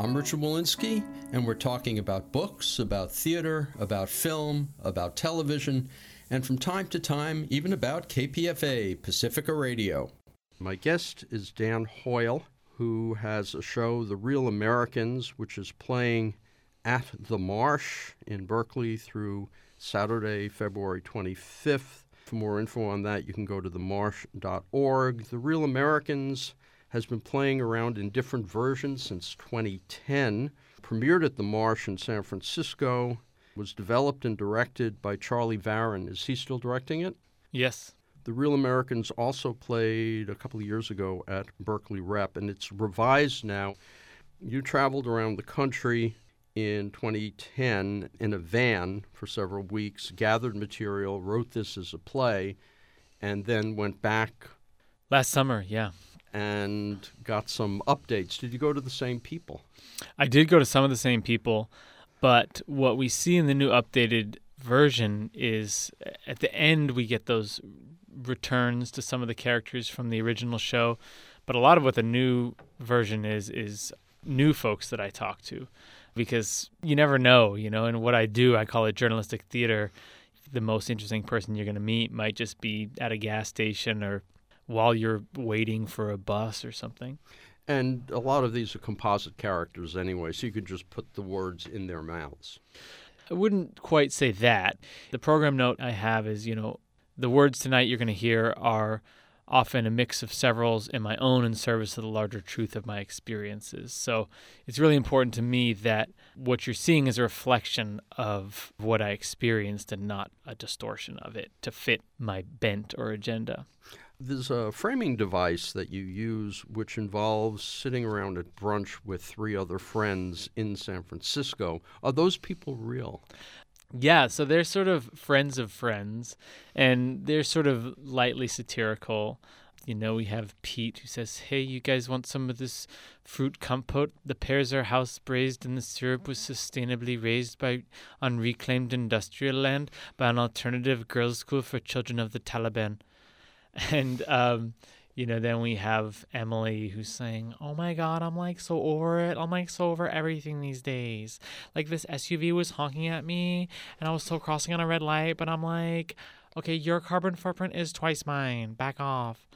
I'm Richard Wolinsky, and we're talking about books, about theater, about film, about television, and from time to time, even about KPFA, Pacifica Radio. My guest is Dan Hoyle, who has a show, The Real Americans, which is playing at the Marsh in Berkeley through Saturday, February 25th. For more info on that, you can go to themarsh.org. The Real Americans has been playing around in different versions since 2010. Premiered at the Marsh in San Francisco, was developed and directed by Charlie Varon. Is he still directing it? Yes. The Real Americans also played a couple of years ago at Berkeley Rep, and it's revised now. You traveled around the country in 2010 in a van for several weeks, gathered material, wrote this as a play, and then went back. Last summer, yeah. And got some updates. Did you go to the same people? I did go to some of the same people, but what we see in the new updated version is at the end we get those returns to some of the characters from the original show, but a lot of what the new version is is new folks that I talk to because you never know, you know, and what I do, I call it journalistic theater. The most interesting person you're going to meet might just be at a gas station or while you're waiting for a bus or something. And a lot of these are composite characters anyway, so you could just put the words in their mouths. I wouldn't quite say that. The program note I have is, you know, the words tonight you're going to hear are often a mix of severals in my own in service of the larger truth of my experiences. So it's really important to me that what you're seeing is a reflection of what I experienced and not a distortion of it to fit my bent or agenda. There's a framing device that you use which involves sitting around at brunch with three other friends in San Francisco. Are those people real? Yeah, so they're sort of friends of friends, and they're sort of lightly satirical. You know, we have Pete who says, Hey, you guys want some of this fruit compote? The pears are house braised, and the syrup was sustainably raised by on reclaimed industrial land by an alternative girls' school for children of the Taliban. And um, you know, then we have Emily who's saying, "Oh my God, I'm like so over it. I'm like so over everything these days. Like this SUV was honking at me, and I was still crossing on a red light, but I'm like, okay, your carbon footprint is twice mine. Back off."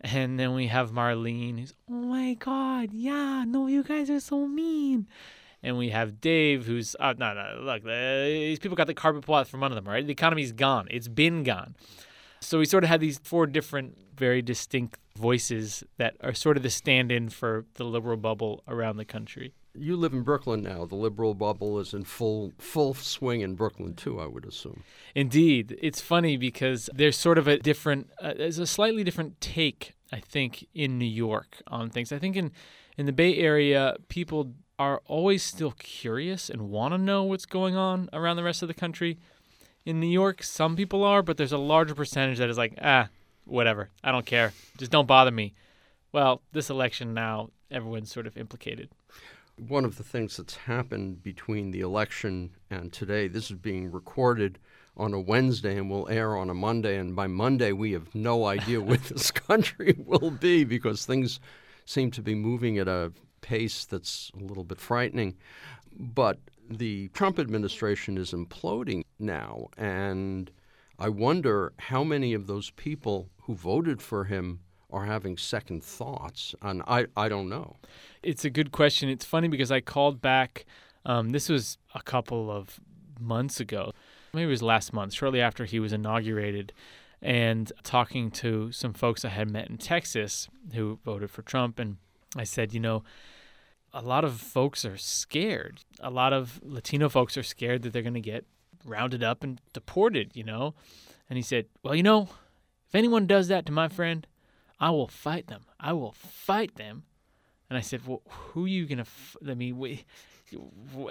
And then we have Marlene who's, "Oh my God, yeah, no, you guys are so mean." And we have Dave, who's uh, no, no. Look, uh, these people got the carbon plot from under them, right? The economy's gone. It's been gone. So we sort of had these four different, very distinct voices that are sort of the stand in for the liberal bubble around the country. You live in Brooklyn now. The liberal bubble is in full full swing in Brooklyn too, I would assume. Indeed, it's funny because there's sort of a different, uh, there's a slightly different take, I think, in New York on things. I think in in the Bay Area, people are always still curious and want to know what's going on around the rest of the country. In New York, some people are, but there's a larger percentage that is like, ah, whatever. I don't care. Just don't bother me. Well, this election now, everyone's sort of implicated. One of the things that's happened between the election and today, this is being recorded on a Wednesday and will air on a Monday. And by Monday, we have no idea where this country will be because things seem to be moving at a pace that's a little bit frightening. But the Trump administration is imploding now. And I wonder how many of those people who voted for him are having second thoughts. And I, I don't know. It's a good question. It's funny because I called back, um, this was a couple of months ago. Maybe it was last month, shortly after he was inaugurated, and talking to some folks I had met in Texas who voted for Trump. And I said, you know, a lot of folks are scared. A lot of Latino folks are scared that they're going to get rounded up and deported, you know? And he said, Well, you know, if anyone does that to my friend, I will fight them. I will fight them. And I said, well, who are you gonna? F- I mean, we,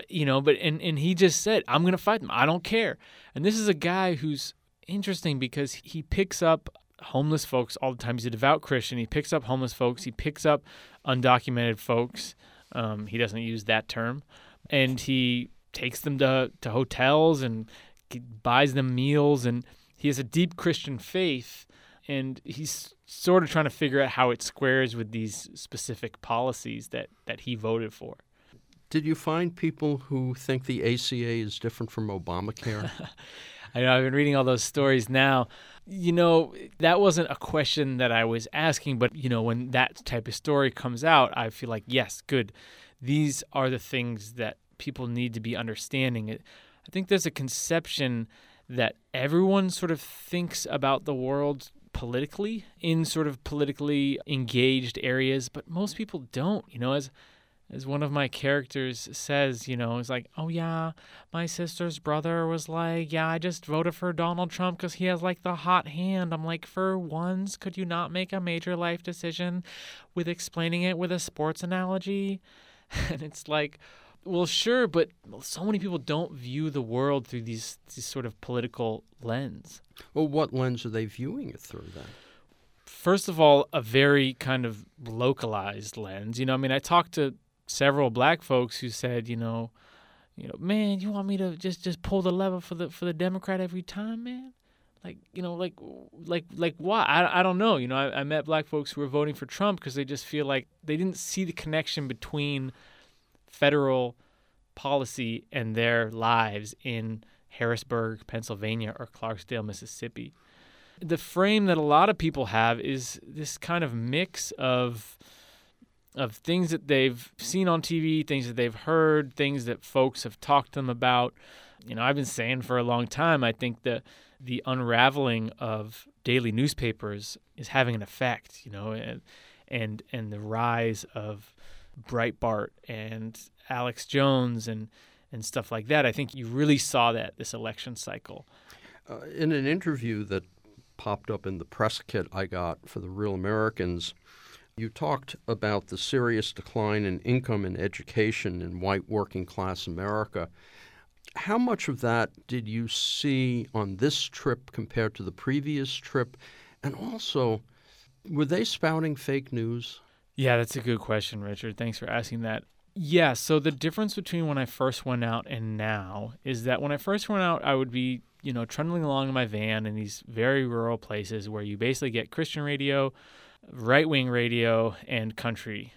you know, but and and he just said, I'm gonna fight them. I don't care. And this is a guy who's interesting because he picks up homeless folks all the time. He's a devout Christian. He picks up homeless folks. He picks up undocumented folks. Um, he doesn't use that term, and he takes them to to hotels and buys them meals. And he has a deep Christian faith, and he's sort of trying to figure out how it squares with these specific policies that that he voted for. Did you find people who think the ACA is different from Obamacare? I know I've been reading all those stories now. You know, that wasn't a question that I was asking, but you know, when that type of story comes out, I feel like, yes, good. These are the things that people need to be understanding. I think there's a conception that everyone sort of thinks about the world politically in sort of politically engaged areas, but most people don't. You know, as as one of my characters says, you know, it's like, oh yeah, my sister's brother was like, yeah, I just voted for Donald Trump because he has like the hot hand. I'm like, for once, could you not make a major life decision with explaining it with a sports analogy? And it's like, well, sure, but so many people don't view the world through these, these sort of political lens. Well, what lens are they viewing it through then? First of all, a very kind of localized lens. You know, I mean, I talked to several black folks who said, you know, you know, man, you want me to just just pull the lever for the for the Democrat every time, man? Like, you know, like like like why? I, I don't know. You know, I, I met black folks who were voting for Trump because they just feel like they didn't see the connection between federal policy and their lives in Harrisburg, Pennsylvania, or Clarksdale, Mississippi. The frame that a lot of people have is this kind of mix of of things that they've seen on TV, things that they've heard, things that folks have talked to them about. You know, I've been saying for a long time, I think that the unraveling of daily newspapers is having an effect, you know, and and, and the rise of Breitbart and Alex Jones and and stuff like that. I think you really saw that this election cycle. Uh, in an interview that popped up in the press kit I got for the Real Americans, you talked about the serious decline in income and education in white working class America. How much of that did you see on this trip compared to the previous trip? And also, were they spouting fake news? Yeah, that's a good question, Richard. Thanks for asking that. Yeah, so the difference between when I first went out and now is that when I first went out, I would be, you know, trundling along in my van in these very rural places where you basically get Christian radio, right wing radio and country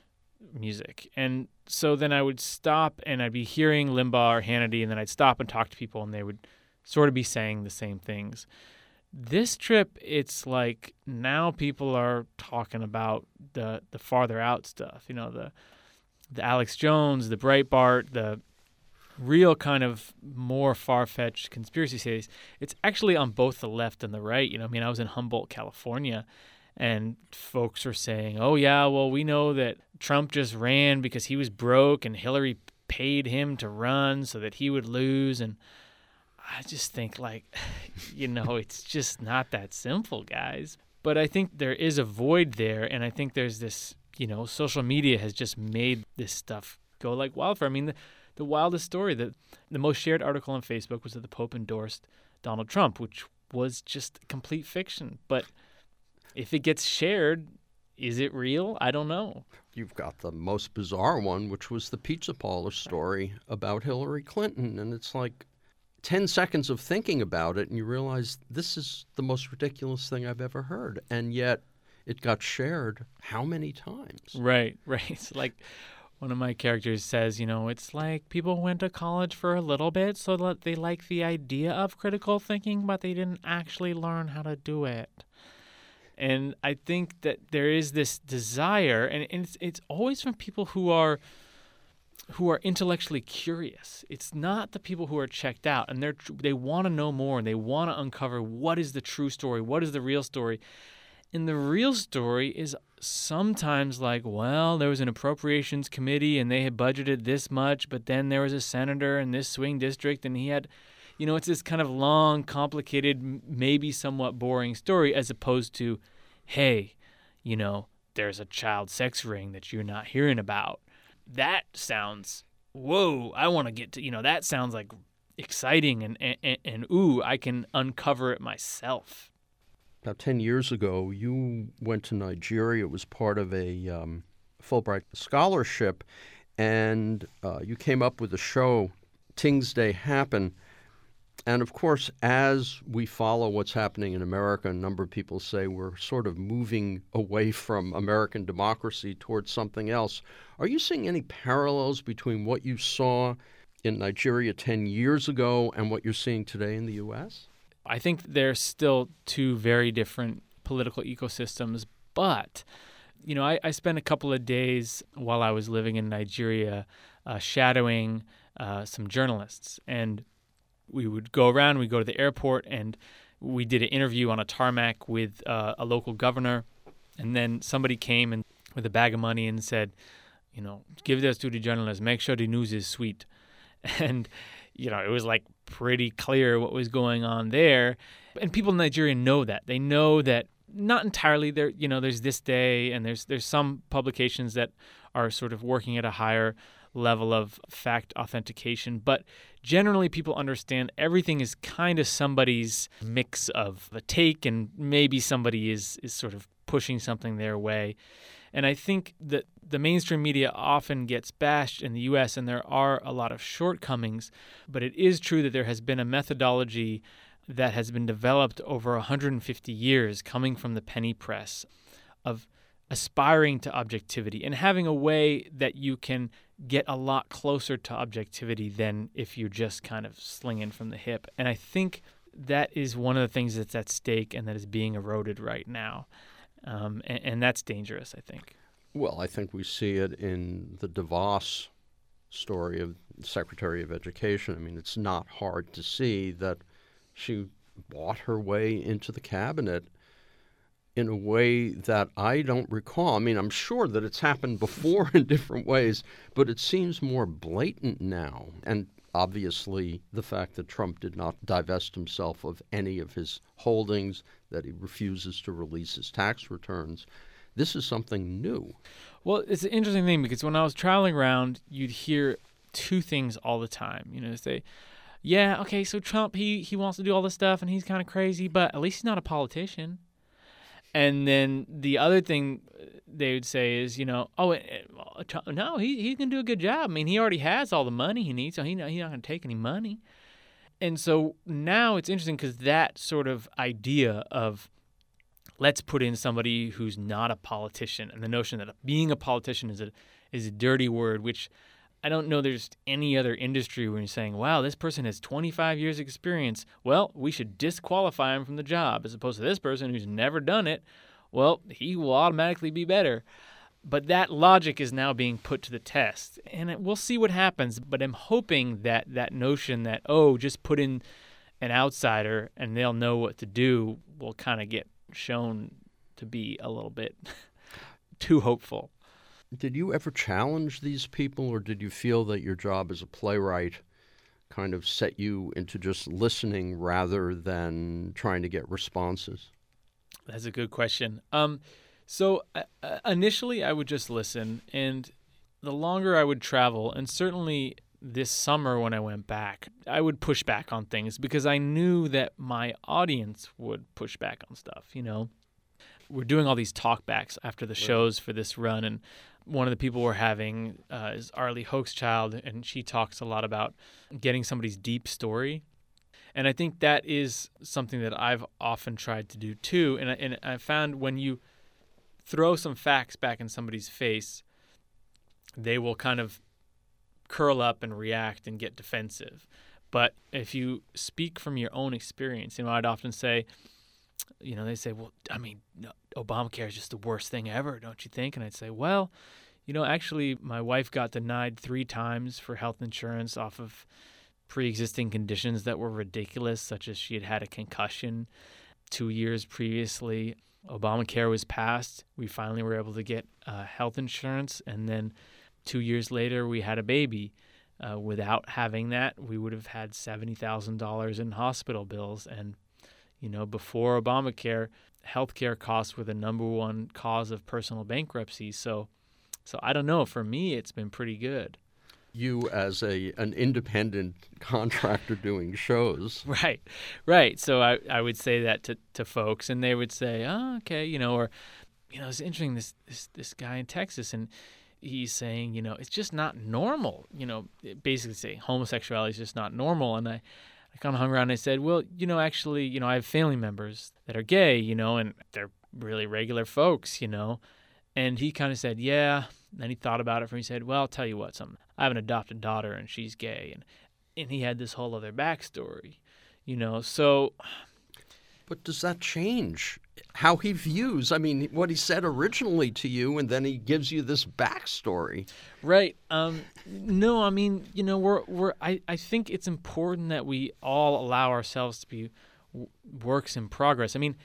music. And so then I would stop and I'd be hearing Limbaugh or Hannity, and then I'd stop and talk to people, and they would sort of be saying the same things. This trip, it's like now people are talking about the the farther out stuff, you know, the the Alex Jones, the Breitbart, the real kind of more far-fetched conspiracy theories. It's actually on both the left and the right. You know, I mean, I was in Humboldt, California, and folks are saying, "Oh yeah, well we know that Trump just ran because he was broke and Hillary paid him to run so that he would lose." And I just think like, you know, it's just not that simple, guys. But I think there is a void there, and I think there's this, you know, social media has just made this stuff go like wildfire. I mean, the, the wildest story, the the most shared article on Facebook was that the Pope endorsed Donald Trump, which was just complete fiction, but if it gets shared, is it real? I don't know. You've got the most bizarre one, which was the pizza parlor story about Hillary Clinton. And it's like 10 seconds of thinking about it, and you realize this is the most ridiculous thing I've ever heard. And yet it got shared how many times? Right, right. It's like one of my characters says, you know, it's like people went to college for a little bit so that they like the idea of critical thinking, but they didn't actually learn how to do it. And I think that there is this desire, and, and it's, it's always from people who are who are intellectually curious. It's not the people who are checked out, and they're they want to know more, and they want to uncover what is the true story, what is the real story. And the real story is sometimes like, well, there was an appropriations committee and they had budgeted this much, but then there was a senator in this swing district and he had you know, it's this kind of long, complicated, maybe somewhat boring story as opposed to, hey, you know, there's a child sex ring that you're not hearing about. That sounds, whoa, I want to get to, you know, that sounds like exciting and, and, and ooh, I can uncover it myself. About 10 years ago, you went to Nigeria. It was part of a um, Fulbright scholarship, and uh, you came up with a show, Things They Happen. And of course, as we follow what's happening in America, a number of people say we're sort of moving away from American democracy towards something else. Are you seeing any parallels between what you saw in Nigeria 10 years ago and what you're seeing today in the U.S.? I think they're still two very different political ecosystems, but you know, I, I spent a couple of days while I was living in Nigeria uh, shadowing uh, some journalists, and we would go around. We go to the airport, and we did an interview on a tarmac with uh, a local governor, and then somebody came and with a bag of money and said, you know, give this to the journalists. Make sure the news is sweet, and you know, it was like pretty clear what was going on there. And people in Nigeria know that. They know that not entirely there you know there's this day and there's there's some publications that are sort of working at a higher level of fact authentication but generally people understand everything is kind of somebody's mix of a take and maybe somebody is is sort of pushing something their way and I think that the mainstream media often gets bashed in the US, and there are a lot of shortcomings. But it is true that there has been a methodology that has been developed over 150 years coming from the penny press of aspiring to objectivity and having a way that you can get a lot closer to objectivity than if you're just kind of slinging from the hip. And I think that is one of the things that's at stake and that is being eroded right now. Um, and, and that's dangerous, I think. Well, I think we see it in the DeVos story of Secretary of Education. I mean, it's not hard to see that she bought her way into the cabinet in a way that I don't recall. I mean, I'm sure that it's happened before in different ways, but it seems more blatant now. And obviously, the fact that Trump did not divest himself of any of his holdings, that he refuses to release his tax returns. This is something new. Well, it's an interesting thing because when I was traveling around, you'd hear two things all the time. You know, they say, yeah, okay, so Trump he he wants to do all this stuff and he's kind of crazy, but at least he's not a politician. And then the other thing uh, they would say is, you know, oh eh, eh, uh, no, he he's gonna do a good job. I mean, he already has all the money he needs, so he he's not gonna take any money. And so now it's interesting because that sort of idea of let's put in somebody who's not a politician, and the notion that being a politician is a is a dirty word, which I don't know there's any other industry where you're saying, wow, this person has 25 years experience. Well, we should disqualify him from the job as opposed to this person who's never done it. Well, he will automatically be better. But that logic is now being put to the test. And we'll see what happens. But I'm hoping that that notion that, oh, just put in an outsider and they'll know what to do will kind of get shown to be a little bit too hopeful. Did you ever challenge these people, or did you feel that your job as a playwright kind of set you into just listening rather than trying to get responses? That's a good question. Um, so uh, uh, initially, I would just listen, and the longer I would travel, and certainly this summer when I went back, I would push back on things because I knew that my audience would push back on stuff. You know, we're doing all these talkbacks after the shows for this run, and one of the people we're having uh, is Arlie Hochschild, and she talks a lot about getting somebody's deep story. And I think that is something that I've often tried to do too. And I, and I found when you throw some facts back in somebody's face, they will kind of curl up and react and get defensive. But if you speak from your own experience, you know, I'd often say, you know, they say, well, I mean, Obamacare is just the worst thing ever, don't you think? And I'd say, well, you know, actually, my wife got denied three times for health insurance off of pre existing conditions that were ridiculous, such as she had had a concussion two years previously. Obamacare was passed. We finally were able to get uh, health insurance. And then two years later, we had a baby. Uh, without having that, we would have had $70,000 in hospital bills. And You know, before Obamacare, healthcare costs were the number one cause of personal bankruptcy. So, so I don't know. For me, it's been pretty good. You as a an independent contractor doing shows, right, right. So I, I would say that to, to folks, and they would say, "Oh, okay," you know, or you know, it's interesting. This this this guy in Texas, and he's saying, you know, it's just not normal. You know, basically saying homosexuality is just not normal, and I I kind of hung around and I said, well, you know, actually, you know, I have family members that are gay, you know, and they're really regular folks, you know. And he kind of said, yeah. Then he thought about it for me. He said, well, I'll tell you what, something. I have an adopted daughter and she's gay. And, and he had this whole other backstory, you know. So. But does that change how he views? I mean, what he said originally to you, and then he gives you this backstory. Right. Um, no, I mean, you know, we're we're. I, I think it's important that we all allow ourselves to be w- works in progress. I mean,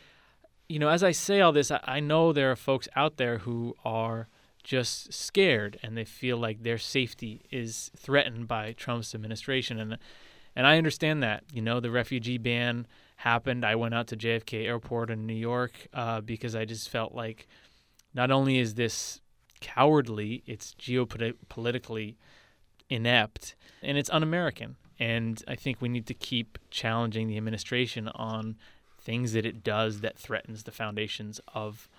you know, as I say all this, I, I know there are folks out there who are just scared and they feel like their safety is threatened by Trump's administration, and and I understand that. You know, the refugee ban happened, I went out to JFK Airport in New York uh, because I just felt like not only is this cowardly, it's geopolitically inept, and it's un American. And I think we need to keep challenging the administration on things that it does that threatens the foundations of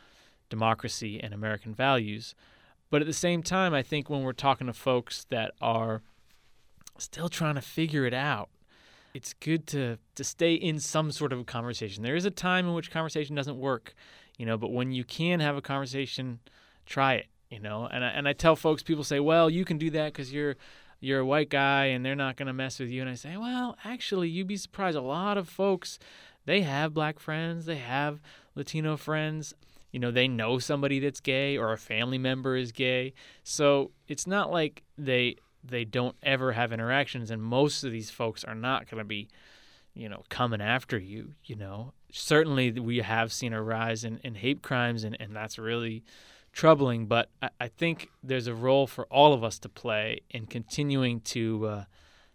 democracy and American values. But at the same time, I think when we're talking to folks that are still trying to figure it out, it's good to to stay in some sort of conversation. There is a time in which conversation doesn't work, you know, but when you can have a conversation, try it, you know. And I, and I tell folks, people say, "Well, you can do that because you're you're a white guy and they're not going to mess with you." And I say, "Well, actually, you'd be surprised. A lot of folks, they have black friends, they have Latino friends." You know, they know somebody that's gay or a family member is gay. So it's not like they they don't ever have interactions and most of these folks are not going to be you know coming after you you know? Certainly we have seen a rise in, in hate crimes and, and that's really troubling but I, I think there's a role for all of us to play in continuing to uh,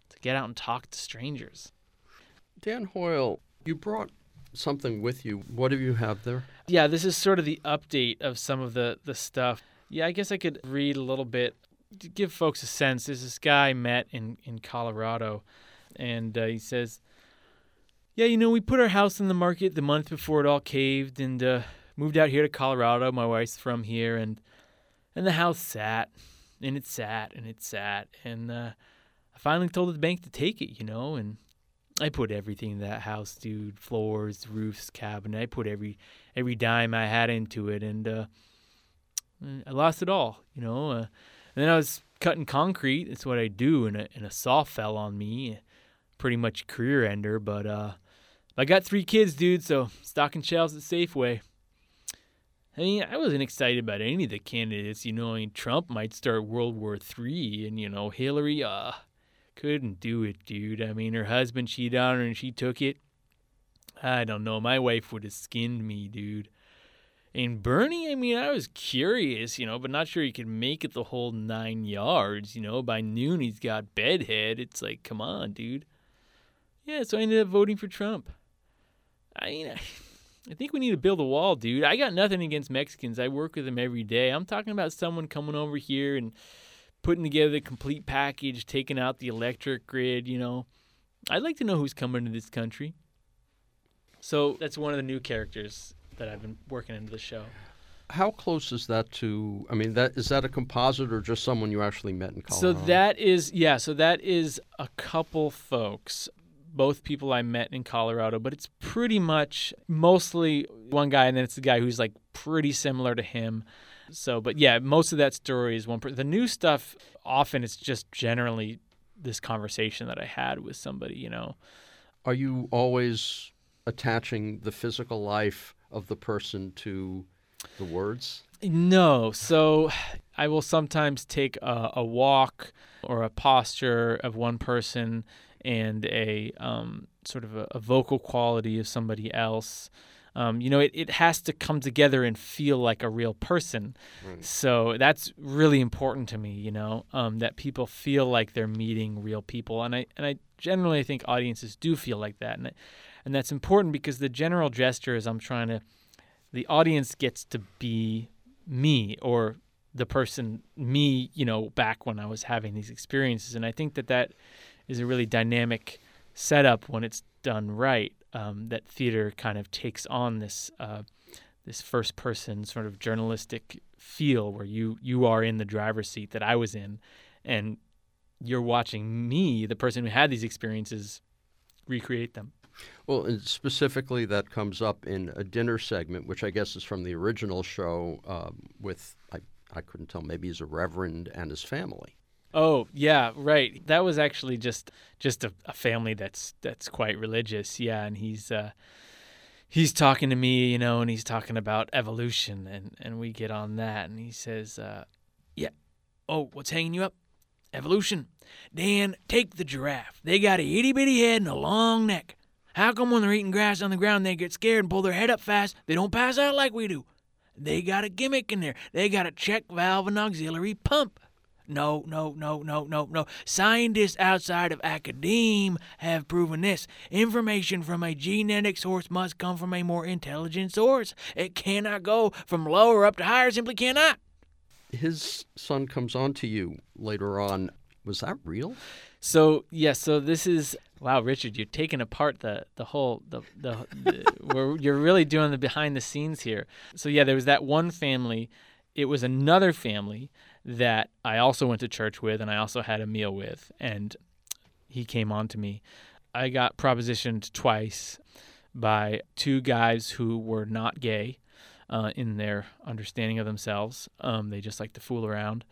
to get out and talk to strangers. Dan hoyle you brought something with you. What do you have there? Yeah this is sort of the update of some of the the stuff. Yeah i guess i could read a little bit to give folks a sense, there's this guy met in, in Colorado, and uh, he says, Yeah, you know, we put our house in the market the month before it all caved and uh, moved out here to Colorado. My wife's from here, and and the house sat, and it sat, and it sat. And uh, I finally told the bank to take it, you know, and I put everything in that house, dude floors, roofs, cabinet. I put every every dime I had into it, and uh, I lost it all, you know. And then I was cutting concrete. It's what I do, and a, and a saw fell on me. Pretty much career ender, but uh, I got three kids, dude, so stocking shelves at Safeway. I mean, I wasn't excited about any of the candidates. You know, I mean, Trump might start World War Three, and you know, Hillary, uh, couldn't do it, dude. I mean, her husband cheated on her, and she took it. I don't know. My wife would have skinned me, dude. And Bernie, I mean, I was curious, you know, but not sure he could make it the whole nine yards. You know, by noon he's got bedhead. It's like, come on, dude. Yeah, so I ended up voting for Trump. I mean, I think we need to build a wall, dude. I got nothing against Mexicans. I work with them every day. I'm talking about someone coming over here and putting together the complete package, taking out the electric grid, you know. I'd like to know who's coming to this country. So that's one of the new characters that I've been working into the show. How close is that to? I mean, that is that a composite or just someone you actually met in Colorado? So that is yeah. So that is a couple folks, both people I met in Colorado, but it's pretty much mostly one guy, and then it's the guy who's like pretty similar to him. So, but yeah, most of that story is one. Per- the new stuff often it's just generally this conversation that I had with somebody. You know, are you always attaching the physical life of the person to the words? No. So I will sometimes take a, a walk or a posture of one person and a um, sort of a, a, vocal quality of somebody else. Um, you know, it, it has to come together and feel like a real person. Right. So that's really important to me, you know, um, that people feel like they're meeting real people. And I, and I generally think audiences do feel like that. And I, And that's important because the general gesture is I'm trying to, the audience gets to be me or the person, me, you know, back when I was having these experiences. And I think that that is a really dynamic setup when it's done right. Um, that theater kind of takes on this uh, this first person sort of journalistic feel where you you are in the driver's seat that I was in, and you're watching me, the person who had these experiences, recreate them. Well, and specifically, that comes up in a dinner segment, which I guess is from the original show um, with, I, I couldn't tell, maybe he's a reverend and his family. Oh yeah, right. That was actually just just a, a family that's that's quite religious. Yeah, and he's uh, he's talking to me, you know, and he's talking about evolution, and and we get on that, and he says, uh, "Yeah, oh, what's hanging you up? Evolution. Dan, take the giraffe. They got a itty bitty head and a long neck. How come when they're eating grass on the ground they get scared and pull their head up fast? They don't pass out like we do. They got a gimmick in there. They got a check valve and auxiliary pump. No, no, no, no, no, no. Scientists outside of academe have proven this. Information from a genetic source must come from a more intelligent source. It cannot go from lower up to higher, simply cannot. His son comes on to you later on. Was that real? So yes, yeah, so this is wow, Richard, you're taking apart the the whole the the, the you're really doing the behind the scenes here. So yeah, there was that one family. It was another family that I also went to church with and I also had a meal with. And he came on to me. I got propositioned twice by two guys who were not gay uh, in their understanding of themselves. Um, they just like to fool around.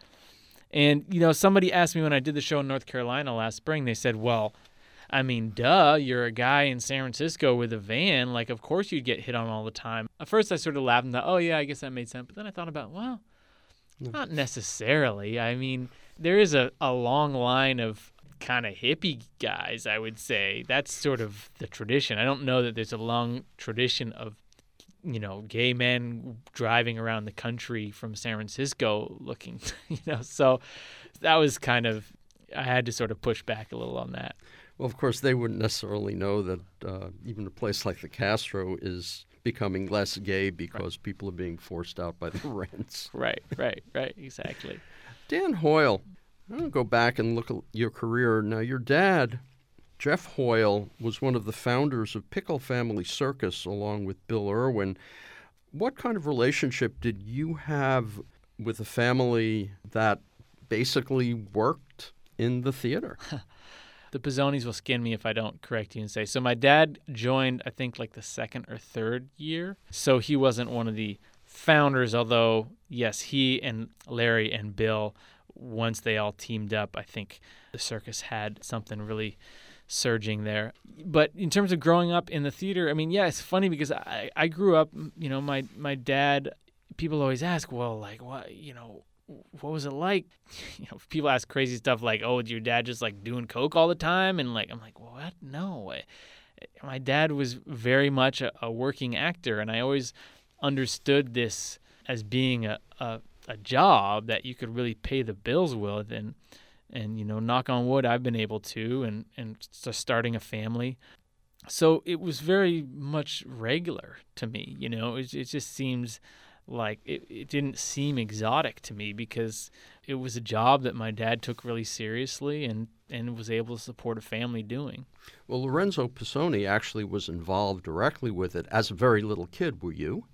And, you know, somebody asked me when I did the show in North Carolina last spring, they said, well, I mean, duh, you're a guy in San Francisco with a van. Like, of course you'd get hit on all the time. At first, I sort of laughed and thought, oh, yeah, I guess that made sense. But then I thought about, well, not necessarily. I mean, there is a, a long line of kind of hippie guys, I would say. That's sort of the tradition. I don't know that there's a long tradition of, you know, gay men driving around the country from San Francisco looking, you know. So that was kind of, I had to sort of push back a little on that. Well, of course, they wouldn't necessarily know that uh, even a place like the Castro is becoming less gay because right. people are being forced out by the rents. right, right, right, exactly. Dan Hoyle, I'm going to go back and look at your career. Now, your dad, Geoff Hoyle, was one of the founders of Pickle Family Circus along with Bill Irwin. What kind of relationship did you have with a family that basically worked in the theater? the Pisonis will skin me if I don't correct you and say. So my dad joined, I think, like the second or third year. So he wasn't one of the founders, although, yes, he and Larry and Bill, once they all teamed up, I think the circus had something really surging there. But in terms of growing up in the theater, I mean, yeah, it's funny because I, I grew up, you know, my, my dad, people always ask, well, like, what, you know, what was it like? You know, people ask crazy stuff like, "Oh, your dad just like doing coke all the time?" And like, I'm like, "What? No." My dad was very much a, a working actor, and I always understood this as being a, a a job that you could really pay the bills with, and and you know, knock on wood, I've been able to, and and starting a family. So it was very much regular to me. You know, it it just seems like it, it didn't seem exotic to me because it was a job that my dad took really seriously and and was able to support a family doing. Well, Lorenzo Pisoni actually was involved directly with it as a very little kid. Were you?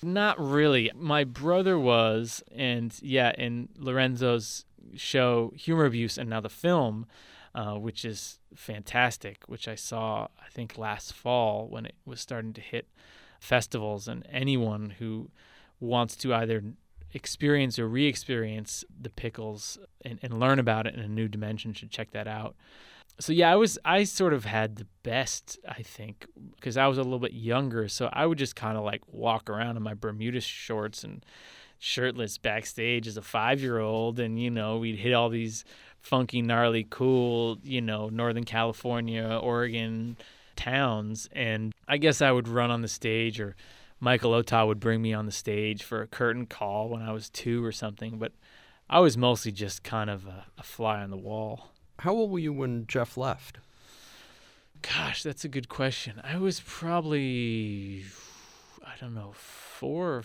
Not really. My brother was, and yeah, in Lorenzo's show Humor Abuse and now the film, uh, which is fantastic, which I saw I think last fall when it was starting to hit festivals, and anyone who wants to either experience or re-experience the pickles and, and learn about it in a new dimension should check that out. So yeah i was i sort of had the best i think because i was a little bit younger so i would just kind of like walk around in my bermuda shorts and shirtless backstage as a five year old and you know we'd hit all these funky gnarly cool you know northern california oregon towns and i guess i would run on the stage or Michael Ota would bring me on the stage for a curtain call when I was two or something, but I was mostly just kind of a, a fly on the wall. How old were you when Geoff left? Gosh, that's a good question. I was probably, I don't know, four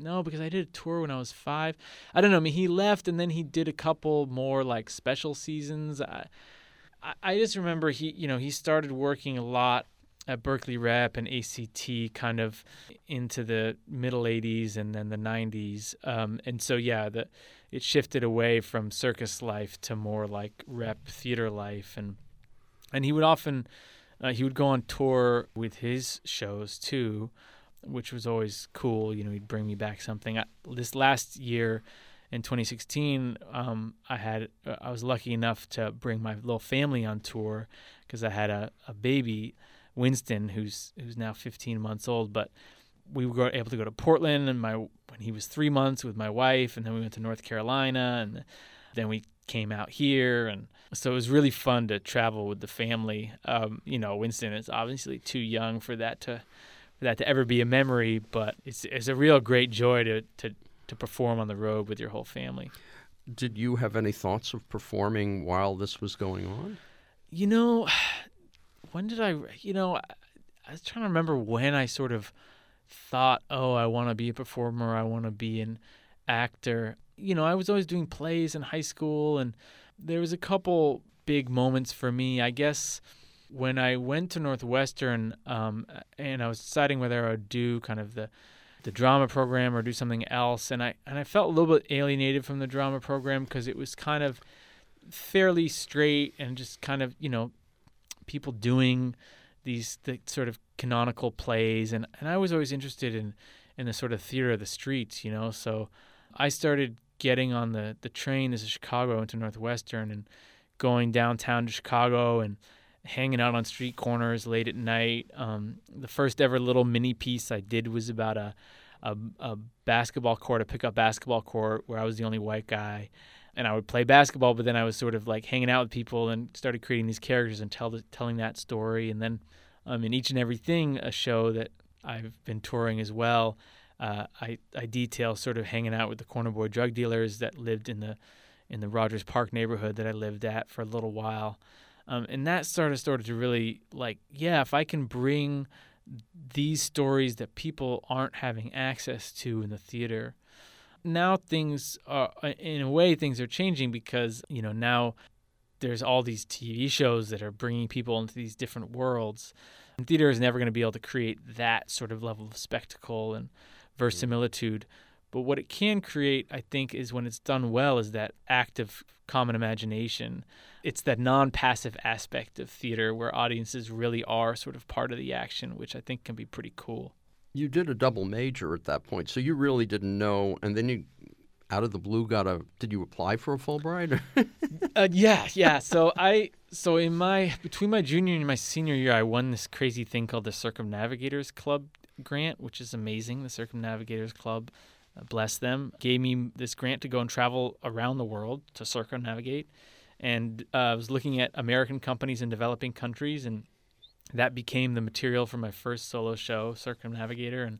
no, because I did a tour when I was five. I don't know. I mean, he left and then he did a couple more like special seasons. I, I just remember he, you know, he started working a lot at Berkeley Rep and ACT kind of into the middle 80s and then the 90s. Um, and so, yeah, the, it shifted away from circus life to more like rep theater life. And, and he would often, uh, he would go on tour with his shows too, which was always cool. You know, he'd bring me back something. I, this last year, in 2016, um, I had uh, I was lucky enough to bring my little family on tour because I had a, a baby Winston, who's who's now 15 months old. But we were able to go to Portland, and my when he was three months with my wife, and then we went to North Carolina, and then we came out here, and so it was really fun to travel with the family. Um, you know, Winston is obviously too young for that to for that to ever be a memory, but it's it's a real great joy to to to perform on the road with your whole family. Did you have any thoughts of performing while this was going on? You know, when did I, you know, I was trying to remember when I sort of thought, oh, I want to be a performer, I want to be an actor. You know, I was always doing plays in high school, and there was a couple big moments for me. I guess when I went to Northwestern, um, and I was deciding whether I would do kind of the the drama program or do something else, and I and I felt a little bit alienated from the drama program because it was kind of fairly straight and just kind of you know people doing these the sort of canonical plays and, and I was always interested in in the sort of theater of the streets, you know. So I started getting on the, the train this is Chicago into Northwestern and going downtown to Chicago and hanging out on street corners late at night. Um, the first ever little mini piece I did was about a, a, a basketball court, a pickup basketball court where I was the only white guy and I would play basketball, but then I was sort of like hanging out with people and started creating these characters and tell the, telling that story. And then um, in each and everything, a show that I've been touring as well, uh, I, I detail sort of hanging out with the corner boy drug dealers that lived in the in the Rogers Park neighborhood that I lived at for a little while. Um, and that sort of started to really like, yeah, if I can bring these stories that people aren't having access to in the theater now things are uh, in a way things are changing because you know now there's all these TV shows that are bringing people into these different worlds. And theater is never going to be able to create that sort of level of spectacle and verisimilitude. But what it can create, I think, is when it's done well, is that active common imagination. It's that non passive aspect of theater where audiences really are sort of part of the action, which I think can be pretty cool you did a double major at that point, so you really didn't know, and then you out of the blue got a did you apply for a fulbright? Uh, yeah yeah so i so in my between my junior and my senior year i won this crazy thing called the circumnavigators club grant which is amazing the circumnavigators club uh, bless them gave me this grant to go and travel around the world to circumnavigate and uh, i was looking at american companies in developing countries and that became the material for my first solo show, Circumnavigator, and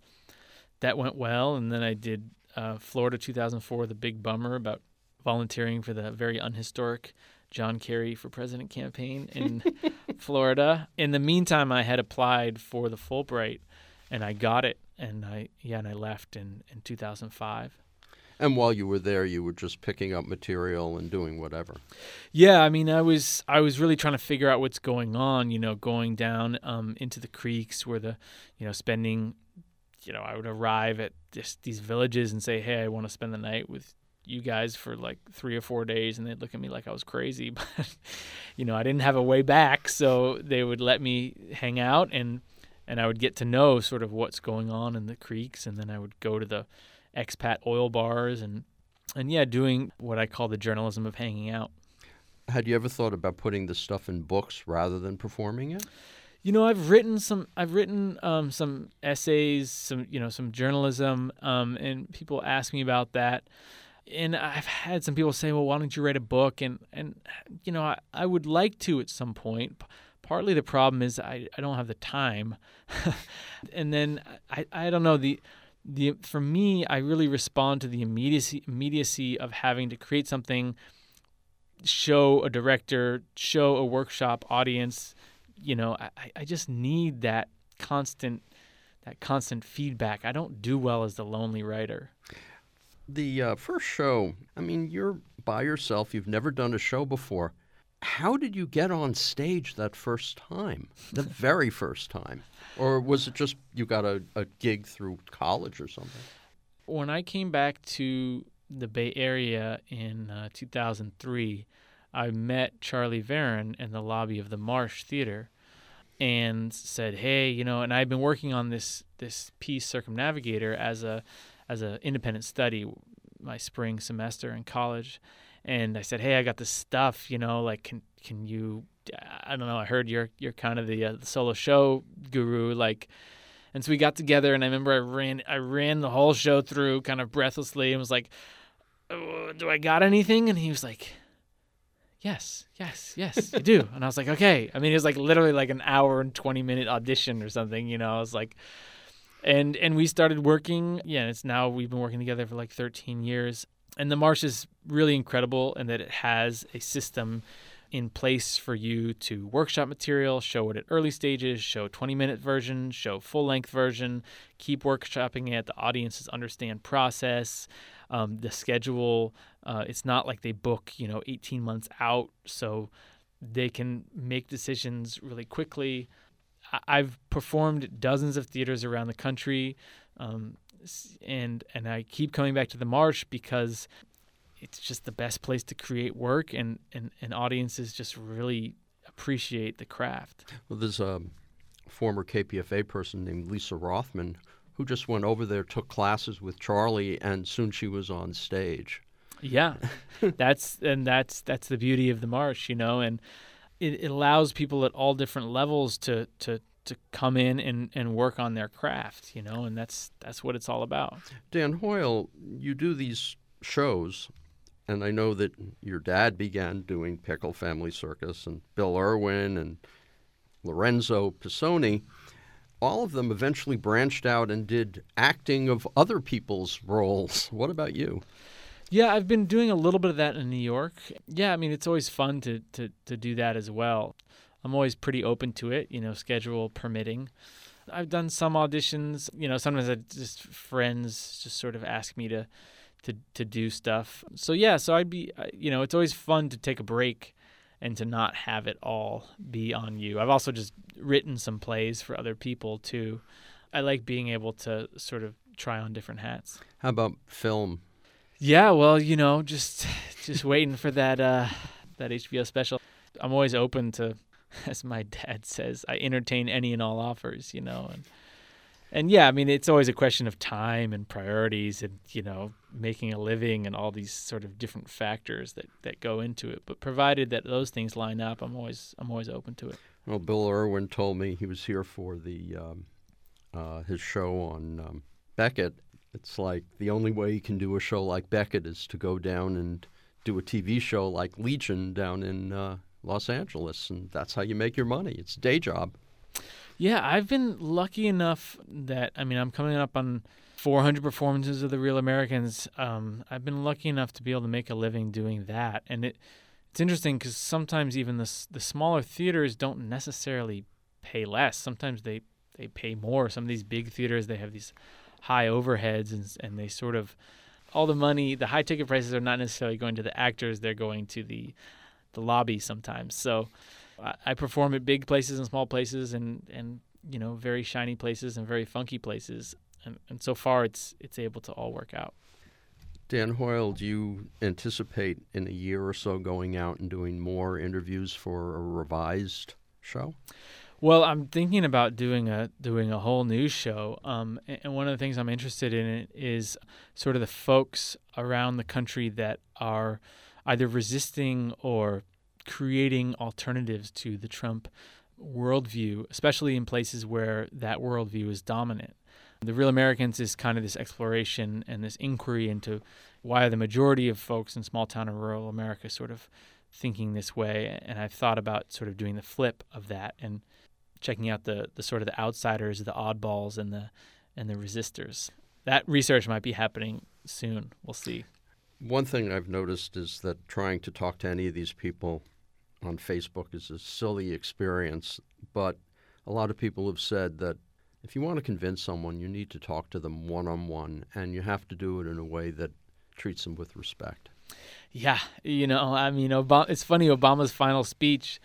that went well. And then I did uh, Florida 2004, The Big Bummer, about volunteering for the very unhistoric John Kerry for President campaign in Florida. In the meantime, I had applied for the Fulbright, and I got it. And I yeah, and I left in in 2005. And while you were there, you were just picking up material and doing whatever. Yeah, I mean, I was I was really trying to figure out what's going on. You know, going down um, into the creeks where the, you know, spending, you know, I would arrive at just these villages and say, hey, I want to spend the night with you guys for like three or four days, and they'd look at me like I was crazy. But, you know, I didn't have a way back, so they would let me hang out and and I would get to know sort of what's going on in the creeks, and then I would go to the expat oil bars and and yeah, doing what I call the journalism of hanging out. Had you ever thought about putting this stuff in books rather than performing it? You know, I've written some. I've written um, some essays, some you know, some journalism, um, and people ask me about that. And I've had some people say, "Well, why don't you write a book?" And and you know, I, I would like to at some point. Partly the problem is I, I don't have the time, and then I I don't know the the for me, I really respond to the immediacy immediacy of having to create something, show a director, show a workshop audience, you know, I, I just need that constant that constant feedback. I don't do well as the lonely writer. The uh, first show, I mean, you're by yourself. You've never done a show before. How did you get on stage that first time, the very first time? Or was it just you got a, a gig through college or something? When I came back to the Bay Area in uh, 2003, I met Charlie Varon in the lobby of the Marsh Theater and said, "Hey, you know," and I've been working on this this piece Circumnavigator as a as an independent study my spring semester in college, and I said, "Hey, I got this stuff, you know, like can can you I don't know, I heard you're you're kind of the, uh, the solo show guru like and so we got together and I remember I ran I ran the whole show through kind of breathlessly and was like, oh, "Do I got anything?" and he was like, yes, yes, yes, you do. and I was like, okay. I mean, it was like literally like an hour and 20 minute audition or something, you know, I was like, and, and we started working. Yeah. It's now we've been working together for like 13 years. And the Marsh is really incredible in that it has a system in place for you to workshop material, show it at early stages, show 20 minute version, show full length version, keep workshopping it. The audiences understand process, um, the schedule. Uh, it's not like they book, you know, 18 months out, so they can make decisions really quickly. I- have performed dozens of theaters around the country, um, and and I keep coming back to the Marsh because it's just the best place to create work, and and, and audiences just really appreciate the craft. Well, there's a former KPFA person named Lisa Rothman who just went over there, took classes with Charlie, and soon she was on stage. Yeah, that's and that's that's the beauty of the marsh, you know, and it, it allows people at all different levels to to to come in and, and work on their craft, you know, and that's that's what it's all about. Dan Hoyle, you do these shows, and I know that your dad began doing Pickle Family Circus, and Bill Irwin and Lorenzo Pisoni all of them eventually branched out and did acting of other people's roles. What about you? Yeah, I've been doing a little bit of that in New York. Yeah, I mean, it's always fun to, to, to do that as well. I'm always pretty open to it, you know, schedule permitting. I've done some auditions, you know, sometimes I just friends just sort of ask me to to to do stuff. So yeah, so I'd be you know, it's always fun to take a break and to not have it all be on you. I've also just written some plays for other people too. I like being able to sort of try on different hats. How about film? Yeah, well, you know, just just waiting for that uh that HBO special. I'm always open to as my dad says, I entertain any and all offers, you know, and and yeah, I mean, it's always a question of time and priorities and, you know, making a living and all these sort of different factors that, that go into it. But provided that those things line up, I'm always I'm always open to it. Well, Bill Irwin told me he was here for the um, uh, his show on um, Beckett. It's like the only way you can do a show like Beckett is to go down and do a TV show like Legion down in uh, Los Angeles, and that's how you make your money. It's a day job. Yeah, I've been lucky enough that I mean I'm coming up on 400 performances of the Real Americans. Um, I've been lucky enough to be able to make a living doing that, and it it's interesting because sometimes even the the smaller theaters don't necessarily pay less. Sometimes they they pay more. Some of these big theaters they have these high overheads and and they sort of all the money, the high ticket prices are not necessarily going to the actors. They're going to the the lobby sometimes. So I perform at big places and small places, and and you know very shiny places and very funky places, and and so far it's it's able to all work out. Dan Hoyle, do you anticipate in a year or so going out and doing more interviews for a revised show? Well, I'm thinking about doing a doing a whole new show, um, and one of the things I'm interested in is sort of the folks around the country that are either resisting or creating alternatives to the Trump worldview, especially in places where that worldview is dominant. The Real Americans is kind of this exploration and this inquiry into why the majority of folks in small town and rural America sort of thinking this way. And I've thought about sort of doing the flip of that and checking out the, the sort of the outsiders, the oddballs, and the and the resistors. That research might be happening soon. We'll see. One thing I've noticed is that trying to talk to any of these people on Facebook is a silly experience. but a lot of people have said that if you want to convince someone, you need to talk to them one on one, and you have to do it in a way that treats them with respect. Yeah, you know, I mean, it's funny. Obama's final speech.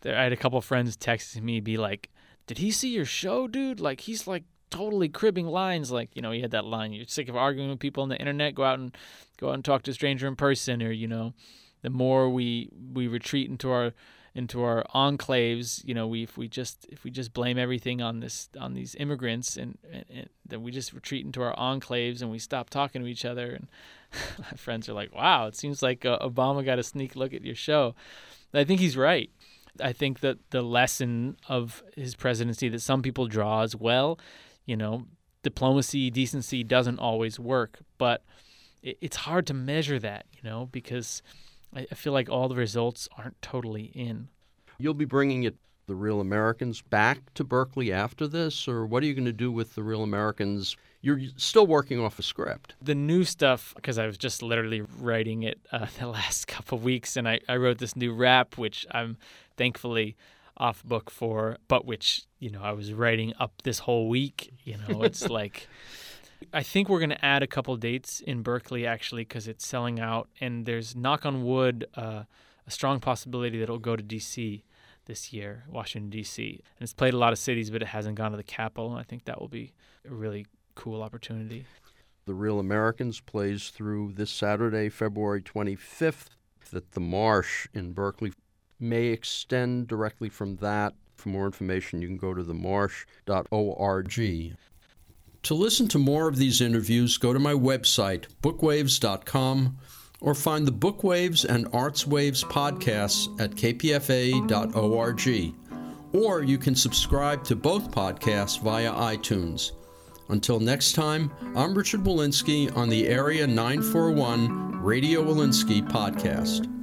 There, I had a couple friends texting me, be like, "Did he see your show, dude? Like, he's like totally cribbing lines. Like, you know, he had that line: "You're sick of arguing with people on the internet. Go out and go out and talk to a stranger in person." Or, you know, the more we we retreat into our into our enclaves, you know, we if we just if we just blame everything on this on these immigrants and, and, and then we just retreat into our enclaves and we stop talking to each other and my friends are like, "Wow, it seems like uh, Obama got a sneak look at your show." I think he's right. I think that the lesson of his presidency that some people draw as well, you know, diplomacy, decency doesn't always work, but it, it's hard to measure that, you know, because I, feel like all the results aren't totally in. You'll be bringing it the Real Americans back to Berkeley after this, or what are you going to do with the Real Americans you're still working off a script. The new stuff, because I was just literally writing it uh, the last couple of weeks, and I, I wrote this new rap, which I'm thankfully off book for, but which, you know, I was writing up this whole week. You know, it's like. I think we're going to add a couple dates in Berkeley actually because it's selling out, and there's knock on wood uh, a strong possibility that it'll go to DC this year, Washington D.C. And it's played a lot of cities, but it hasn't gone to the capital. I think that will be a really cool opportunity. The Real Americans plays through this Saturday, February 25th, at the Marsh in Berkeley. May extend directly from that. For more information, you can go to themarsh.org. To listen to more of these interviews, go to my website, bookwaves.com, or find the Bookwaves and Artswaves podcasts at kpfa.org. Or you can subscribe to both podcasts via iTunes. Until next time, I'm Richard Wolinsky on the Area 941 Radio Wolinsky podcast.